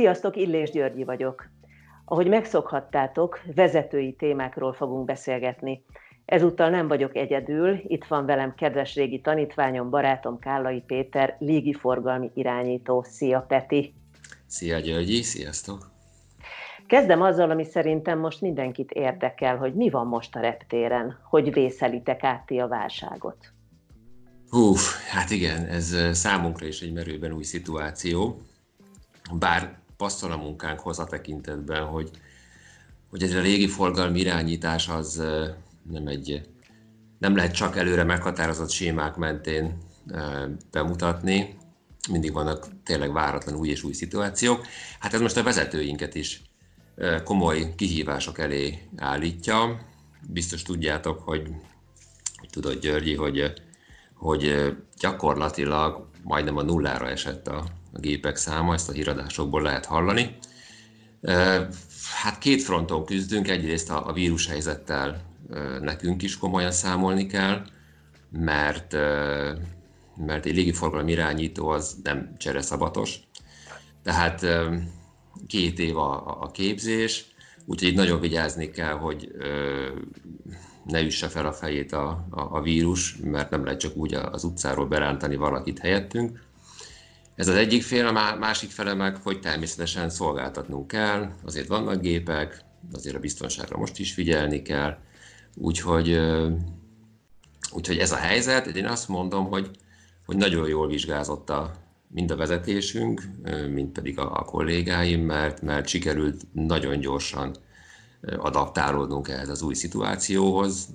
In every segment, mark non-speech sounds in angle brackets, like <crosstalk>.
Sziasztok, Illés Györgyi vagyok. Ahogy megszokhattátok, vezetői témákról fogunk beszélgetni. Ezúttal nem vagyok egyedül, itt van velem kedves régi tanítványom, barátom Kállai Péter, légiforgalmi irányító. Szia Peti! Szia Györgyi, sziasztok! Kezdem azzal, ami szerintem most mindenkit érdekel, hogy mi van most a reptéren, hogy vészelitek át ti a válságot. Hú, hát igen, ez számunkra is egy merőben új szituáció, bár passzol a munkánkhoz a tekintetben, hogy, hogy ez a régi forgalmi irányítás az nem egy, nem lehet csak előre meghatározott sémák mentén bemutatni, mindig vannak tényleg váratlan új és új szituációk. Hát ez most a vezetőinket is komoly kihívások elé állítja. Biztos tudjátok, hogy, hogy tudod Györgyi, hogy, hogy gyakorlatilag majdnem a nullára esett a, a gépek száma, ezt a híradásokból lehet hallani. Hát két fronton küzdünk, egyrészt a, a vírushelyzettel nekünk is komolyan számolni kell, mert, mert egy légiforgalom irányító az nem csereszabatos. Tehát két év a, a képzés, úgyhogy itt nagyon vigyázni kell, hogy ne üsse fel a fejét a, a, a vírus, mert nem lehet csak úgy az utcáról berántani valakit helyettünk. Ez az egyik fél, a másik fele meg, hogy természetesen szolgáltatnunk kell, azért vannak gépek, azért a biztonságra most is figyelni kell, úgyhogy, úgyhogy ez a helyzet, én azt mondom, hogy, hogy nagyon jól vizsgázott a, mind a vezetésünk, mind pedig a, a kollégáim, mert, mert sikerült nagyon gyorsan adaptálódnunk ehhez az új szituációhoz.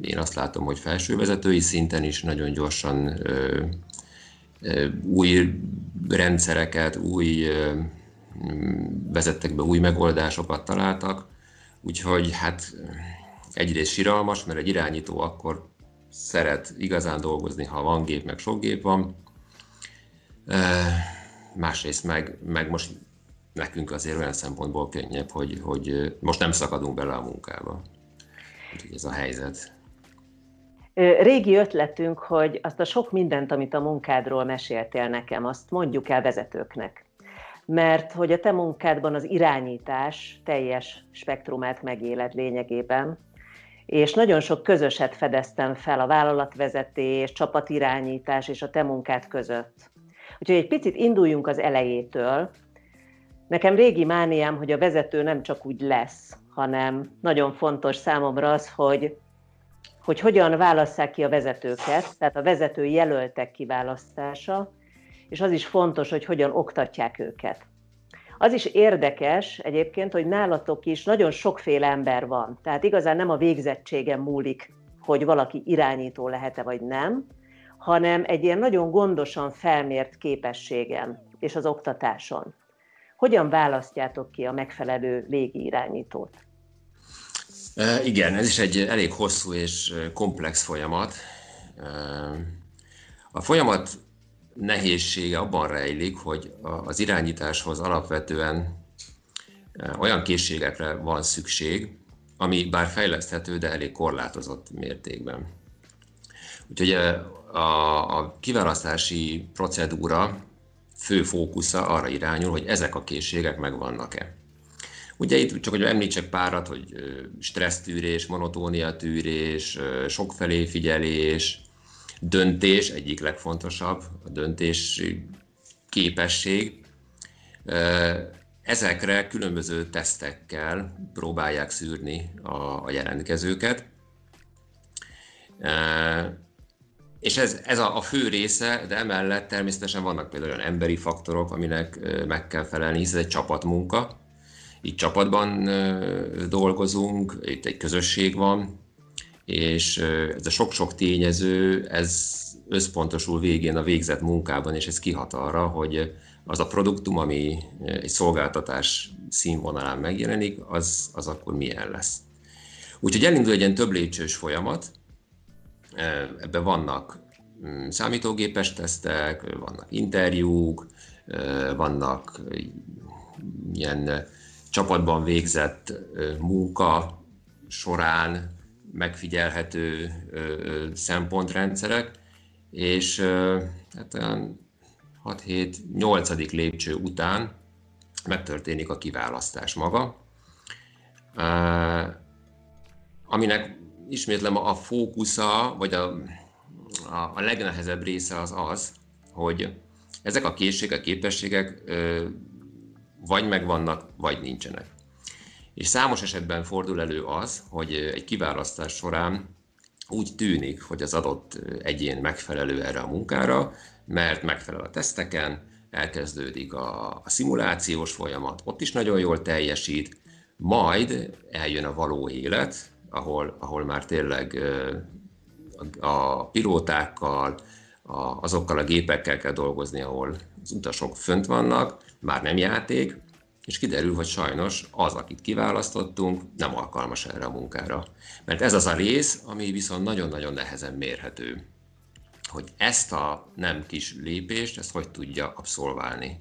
Én azt látom, hogy felsővezetői szinten is nagyon gyorsan új rendszereket, új ö, vezettek be új megoldásokat találtak, úgyhogy hát egyrészt siralmas, mert egy irányító akkor szeret igazán dolgozni, ha van gép, meg sok gép van, Másrészt meg, meg most nekünk azért olyan szempontból könnyebb, hogy, hogy most nem szakadunk bele a munkába. Úgyhogy ez a helyzet. Régi ötletünk, hogy azt a sok mindent, amit a munkádról meséltél nekem, azt mondjuk el vezetőknek. Mert hogy a te munkádban az irányítás teljes spektrumát megéled lényegében, és nagyon sok közöset fedeztem fel a vállalatvezetés, csapatirányítás és a te munkád között. Úgyhogy egy picit induljunk az elejétől. Nekem régi mániám, hogy a vezető nem csak úgy lesz, hanem nagyon fontos számomra az, hogy, hogy hogyan válasszák ki a vezetőket, tehát a vezető jelöltek kiválasztása, és az is fontos, hogy hogyan oktatják őket. Az is érdekes egyébként, hogy nálatok is nagyon sokféle ember van. Tehát igazán nem a végzettségen múlik, hogy valaki irányító lehet-e vagy nem, hanem egy ilyen nagyon gondosan felmért képességen és az oktatáson. Hogyan választjátok ki a megfelelő irányítót? Igen, ez is egy elég hosszú és komplex folyamat. A folyamat nehézsége abban rejlik, hogy az irányításhoz alapvetően olyan készségekre van szükség, ami bár fejleszthető, de elég korlátozott mértékben. Úgyhogy a, a kiválasztási procedúra fő fókusza arra irányul, hogy ezek a készségek megvannak-e. Ugye itt csak, hogy említsek párat, hogy stressztűrés, monotóniatűrés, sokfelé figyelés, döntés, egyik legfontosabb, a döntés képesség. Ezekre különböző tesztekkel próbálják szűrni a, a jelentkezőket. És ez, ez a, a fő része, de emellett természetesen vannak például olyan emberi faktorok, aminek meg kell felelni, hisz ez egy csapatmunka. Itt csapatban dolgozunk, itt egy közösség van, és ez a sok-sok tényező, ez összpontosul végén a végzett munkában, és ez kihat arra, hogy az a produktum, ami egy szolgáltatás színvonalán megjelenik, az, az akkor milyen lesz. Úgyhogy elindul egy ilyen több lépcsős folyamat, Ebben vannak mm, számítógépes tesztek, vannak interjúk, vannak ilyen csapatban végzett munka során megfigyelhető szempontrendszerek, és hát olyan 6-7-8. lépcső után megtörténik a kiválasztás maga, aminek ismétlem a fókusza, vagy a, a, a legnehezebb része az az, hogy ezek a készségek, képességek vagy megvannak, vagy nincsenek. És számos esetben fordul elő az, hogy egy kiválasztás során úgy tűnik, hogy az adott egyén megfelelő erre a munkára, mert megfelel a teszteken, elkezdődik a, a szimulációs folyamat, ott is nagyon jól teljesít, majd eljön a való élet, ahol, ahol már tényleg a pilótákkal, a, azokkal a gépekkel kell dolgozni, ahol az utasok fönt vannak, már nem játék, és kiderül, hogy sajnos az, akit kiválasztottunk, nem alkalmas erre a munkára. Mert ez az a rész, ami viszont nagyon-nagyon nehezen mérhető. Hogy ezt a nem kis lépést, ezt hogy tudja abszolválni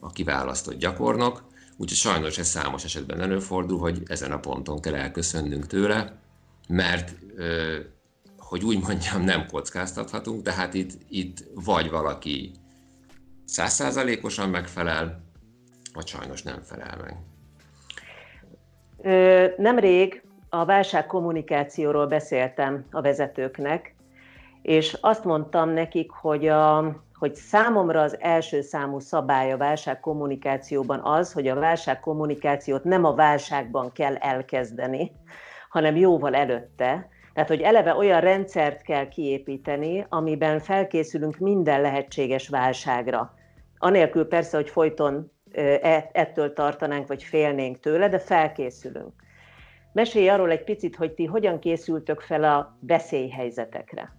a kiválasztott gyakornok, úgyhogy sajnos ez számos esetben előfordul, hogy ezen a ponton kell elköszönnünk tőle, mert hogy úgy mondjam, nem kockáztathatunk, tehát itt, itt vagy valaki százszázalékosan megfelel, vagy sajnos nem felel meg. Nemrég a válság kommunikációról beszéltem a vezetőknek, és azt mondtam nekik, hogy, a, hogy számomra az első számú szabály a válság kommunikációban az, hogy a válság kommunikációt nem a válságban kell elkezdeni, hanem jóval előtte. Tehát, hogy eleve olyan rendszert kell kiépíteni, amiben felkészülünk minden lehetséges válságra. Anélkül persze, hogy folyton E, ettől tartanánk, vagy félnénk tőle, de felkészülünk. Mesélj arról egy picit, hogy ti hogyan készültök fel a veszélyhelyzetekre.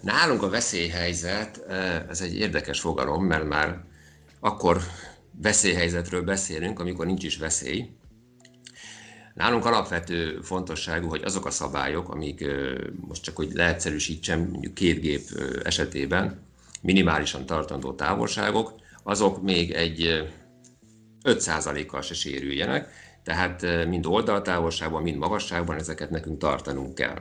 Nálunk a veszélyhelyzet, ez egy érdekes fogalom, mert már akkor veszélyhelyzetről beszélünk, amikor nincs is veszély. Nálunk alapvető fontosságú, hogy azok a szabályok, amik most csak hogy leegyszerűsítsem, mondjuk két gép esetében, minimálisan tartandó távolságok, azok még egy 5%-kal se sérüljenek, tehát mind oldaltávolságban, mind magasságban ezeket nekünk tartanunk kell.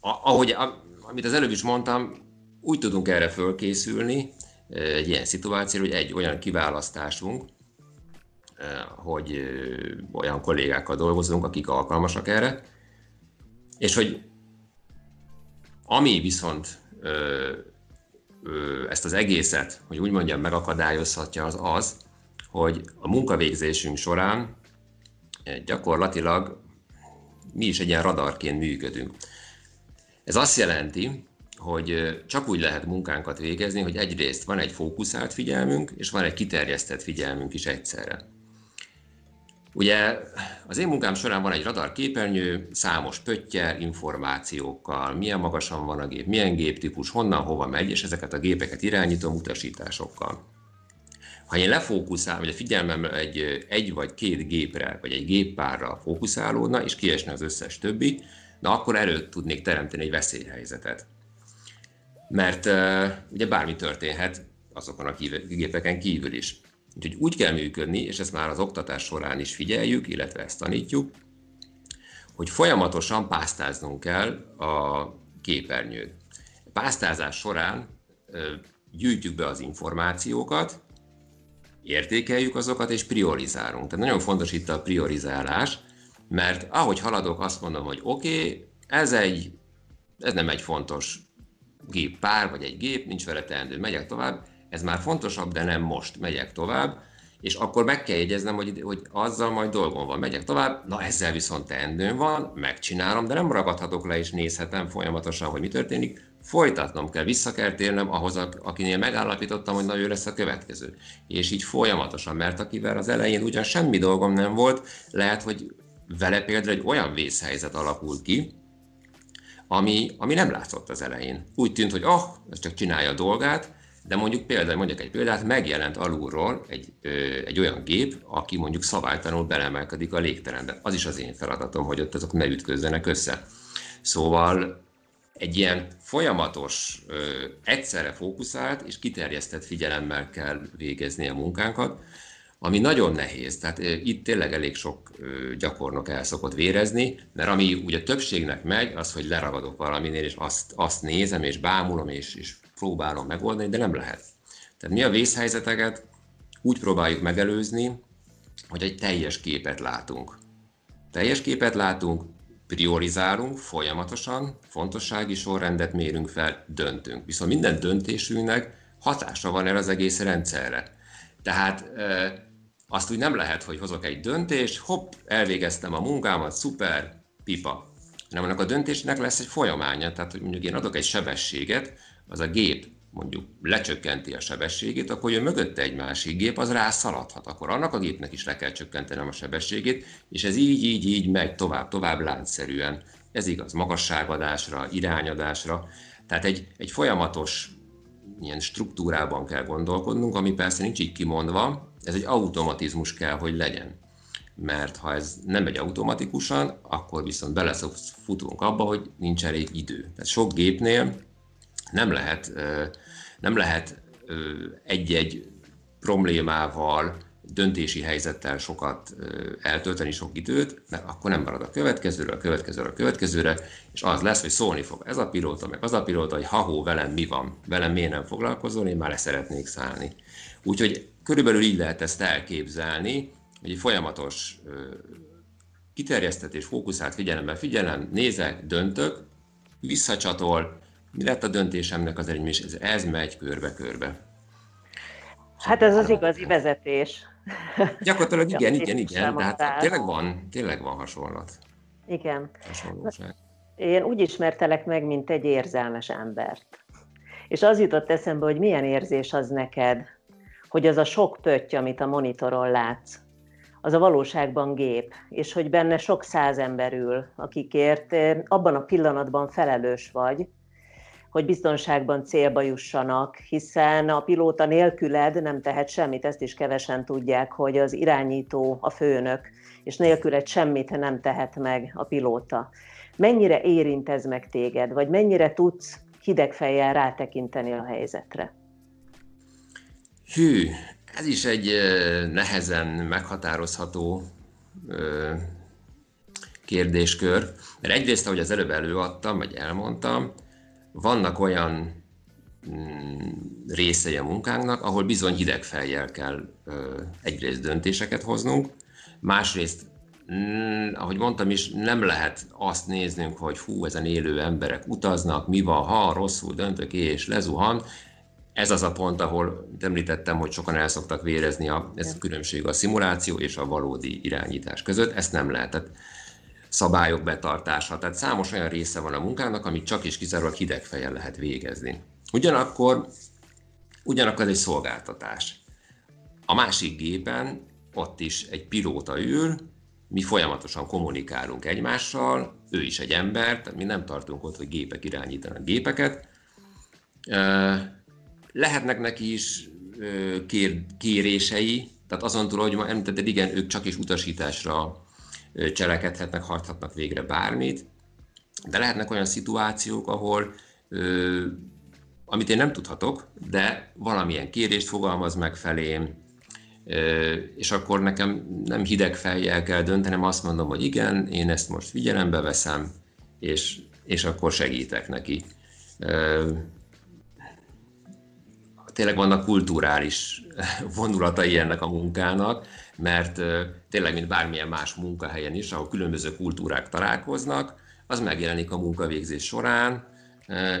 Ahogy, amit az előbb is mondtam, úgy tudunk erre fölkészülni, egy ilyen szituációra, hogy egy olyan kiválasztásunk, hogy olyan kollégákkal dolgozunk, akik alkalmasak erre, és hogy ami viszont ezt az egészet, hogy úgy mondjam, megakadályozhatja az az, hogy a munkavégzésünk során gyakorlatilag mi is egy ilyen radarként működünk. Ez azt jelenti, hogy csak úgy lehet munkánkat végezni, hogy egyrészt van egy fókuszált figyelmünk, és van egy kiterjesztett figyelmünk is egyszerre. Ugye az én munkám során van egy radar képernyő, számos pöttye, információkkal, milyen magasan van a gép, milyen géptípus, honnan, hova megy, és ezeket a gépeket irányítom utasításokkal. Ha én lefókuszál, vagy a figyelmem egy, egy vagy két gépre, vagy egy géppárra fókuszálódna, és kiesne az összes többi, na akkor előtt tudnék teremteni egy veszélyhelyzetet. Mert ugye bármi történhet azokon a gépeken kívül is. Úgyhogy úgy kell működni, és ezt már az oktatás során is figyeljük, illetve ezt tanítjuk, hogy folyamatosan pásztáznunk kell a képernyőt. A pásztázás során gyűjtjük be az információkat, értékeljük azokat és priorizálunk. Tehát nagyon fontos itt a priorizálás, mert ahogy haladok, azt mondom, hogy oké, okay, ez egy, ez nem egy fontos gép pár, vagy egy gép, nincs vele teendő, megyek tovább, ez már fontosabb, de nem most, megyek tovább, és akkor meg kell jegyeznem, hogy, hogy azzal majd dolgom van, megyek tovább, na ezzel viszont teendőm van, megcsinálom, de nem ragadhatok le és nézhetem folyamatosan, hogy mi történik, folytatnom kell, vissza kell térnem ahhoz, akinél megállapítottam, hogy na lesz a következő. És így folyamatosan, mert akivel az elején ugyan semmi dolgom nem volt, lehet, hogy vele például egy olyan vészhelyzet alakult ki, ami, ami nem látszott az elején. Úgy tűnt, hogy ah, oh, ez csak csinálja a dolgát, de mondjuk például, mondjuk egy példát, megjelent alulról egy, ö, egy olyan gép, aki mondjuk szabálytalanul belemelkedik a légterembe. Az is az én feladatom, hogy ott azok ne ütközzenek össze. Szóval egy ilyen folyamatos, ö, egyszerre fókuszált és kiterjesztett figyelemmel kell végezni a munkánkat, ami nagyon nehéz. Tehát itt tényleg elég sok gyakornok el szokott vérezni, mert ami ugye többségnek megy, az, hogy leragadok valaminél, és azt, azt nézem, és bámulom, és, és próbálom megoldani, de nem lehet. Tehát mi a vészhelyzeteket úgy próbáljuk megelőzni, hogy egy teljes képet látunk. Teljes képet látunk, priorizálunk folyamatosan, fontossági sorrendet mérünk fel, döntünk. Viszont minden döntésünknek hatása van erre az egész rendszerre. Tehát azt úgy nem lehet, hogy hozok egy döntést, hopp, elvégeztem a munkámat, szuper, pipa. Nem, annak a döntésnek lesz egy folyamánya, tehát hogy mondjuk én adok egy sebességet, az a gép mondjuk lecsökkenti a sebességét, akkor jön mögötte egy másik gép, az rászaladhat. Akkor annak a gépnek is le kell csökkentenem a sebességét, és ez így, így, így megy tovább, tovább láncszerűen. Ez igaz magasságadásra, irányadásra. Tehát egy, egy folyamatos ilyen struktúrában kell gondolkodnunk, ami persze nincs így kimondva, ez egy automatizmus kell, hogy legyen. Mert ha ez nem megy automatikusan, akkor viszont belefutunk abba, hogy nincs elég idő. Tehát sok gépnél nem lehet, nem lehet egy-egy problémával, döntési helyzettel sokat eltölteni, sok időt, mert akkor nem marad a következőre, a következőre, a következőre, és az lesz, hogy szólni fog ez a pilóta, meg az a pilóta, hogy ha-hó, velem mi van, velem miért nem foglalkozol, én már le szeretnék szállni. Úgyhogy körülbelül így lehet ezt elképzelni, hogy egy folyamatos kiterjesztetés, fókuszált figyelemmel figyelem, nézek, döntök, visszacsatol, mi lett a döntésemnek az eredmény, és ez, ez megy körbe-körbe. Hát ez az igazi vezetés. Gyakorlatilag <laughs> igen, igen, igen, de hát tényleg van, tényleg van hasonlat. Igen. Hasonlóság. Én úgy ismertelek meg, mint egy érzelmes embert. És az jutott eszembe, hogy milyen érzés az neked, hogy az a sok pötty, amit a monitoron látsz, az a valóságban gép, és hogy benne sok száz ember ül, akikért eh, abban a pillanatban felelős vagy, hogy biztonságban célba jussanak, hiszen a pilóta nélküled nem tehet semmit, ezt is kevesen tudják, hogy az irányító a főnök, és nélküled semmit nem tehet meg a pilóta. Mennyire érint ez meg téged, vagy mennyire tudsz hideg fejjel rátekinteni a helyzetre? Hű, ez is egy nehezen meghatározható kérdéskör, mert egyrészt, ahogy az előbb előadtam, vagy elmondtam, vannak olyan mm, részei a munkánknak, ahol bizony hideg fejjel kell egyrészt döntéseket hoznunk, másrészt, mm, ahogy mondtam is, nem lehet azt néznünk, hogy hú, ezen élő emberek utaznak, mi van, ha rosszul döntök és lezuhan. Ez az a pont, ahol említettem, hogy sokan el szoktak vérezni, a, ez a különbség a szimuláció és a valódi irányítás között. Ezt nem lehet. Tehát szabályok betartása. Tehát számos olyan része van a munkának, amit csak és kizárólag hideg fejjel lehet végezni. Ugyanakkor, ugyanakkor ez egy szolgáltatás. A másik gépen ott is egy pilóta ül, mi folyamatosan kommunikálunk egymással, ő is egy ember, tehát mi nem tartunk ott, hogy gépek irányítanak gépeket. Lehetnek neki is kér, kérései, tehát azon túl, hogy ma említetted, igen, ők csak is utasításra cselekedhetnek, hajthatnak végre bármit, de lehetnek olyan szituációk, ahol amit én nem tudhatok, de valamilyen kérést fogalmaz meg felém, és akkor nekem nem hideg fejjel kell döntenem, azt mondom, hogy igen, én ezt most figyelembe veszem, és, és akkor segítek neki. Tényleg vannak kulturális <laughs> vonulatai ennek a munkának, mert tényleg, mint bármilyen más munkahelyen is, ahol különböző kultúrák találkoznak, az megjelenik a munkavégzés során,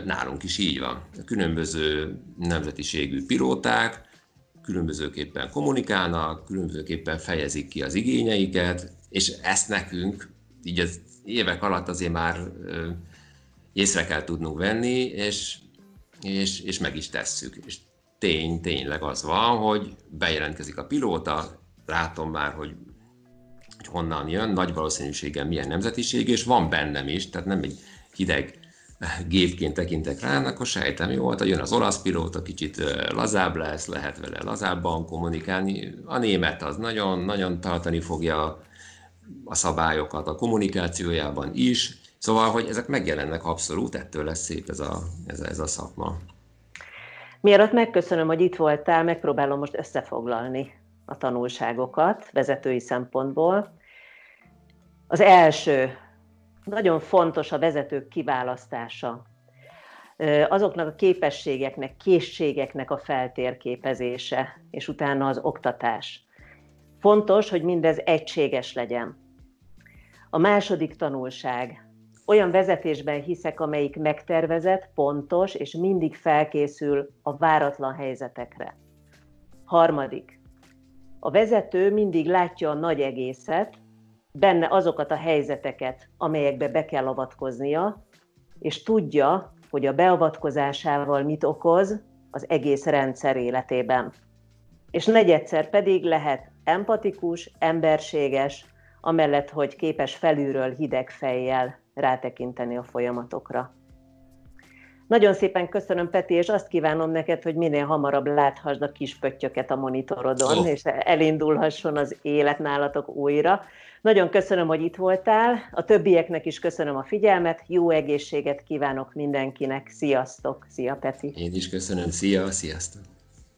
nálunk is így van. Különböző nemzetiségű pilóták, különbözőképpen kommunikálnak, különbözőképpen fejezik ki az igényeiket, és ezt nekünk így az évek alatt azért már észre kell tudnunk venni, és, és, és meg is tesszük. És tény, tényleg az van, hogy bejelentkezik a pilóta, látom már, hogy, hogy honnan jön, nagy valószínűséggel milyen nemzetiség, és van bennem is, tehát nem egy hideg gépként tekintek rá, akkor sejtem, jó, hát jön az olasz pilóta, kicsit lazább lesz, lehet vele lazábban kommunikálni. A német az nagyon, nagyon tartani fogja a szabályokat a kommunikációjában is, Szóval, hogy ezek megjelennek abszolút, ettől lesz szép ez a, ez, ez a szakma. Mielőtt megköszönöm, hogy itt voltál, megpróbálom most összefoglalni a tanulságokat vezetői szempontból. Az első, nagyon fontos a vezetők kiválasztása. azoknak a képességeknek, készségeknek a feltérképezése, és utána az oktatás. Fontos, hogy mindez egységes legyen. A második tanulság. Olyan vezetésben hiszek, amelyik megtervezett, pontos, és mindig felkészül a váratlan helyzetekre. Harmadik. A vezető mindig látja a nagy egészet, benne azokat a helyzeteket, amelyekbe be kell avatkoznia, és tudja, hogy a beavatkozásával mit okoz az egész rendszer életében. És negyedszer pedig lehet empatikus, emberséges, amellett, hogy képes felülről hideg fejjel rátekinteni a folyamatokra. Nagyon szépen köszönöm, Peti, és azt kívánom neked, hogy minél hamarabb láthassd a kis pöttyöket a monitorodon, oh. és elindulhasson az élet nálatok újra. Nagyon köszönöm, hogy itt voltál. A többieknek is köszönöm a figyelmet. Jó egészséget kívánok mindenkinek. Sziasztok! Szia, Peti! Én is köszönöm. Szia! Sziasztok!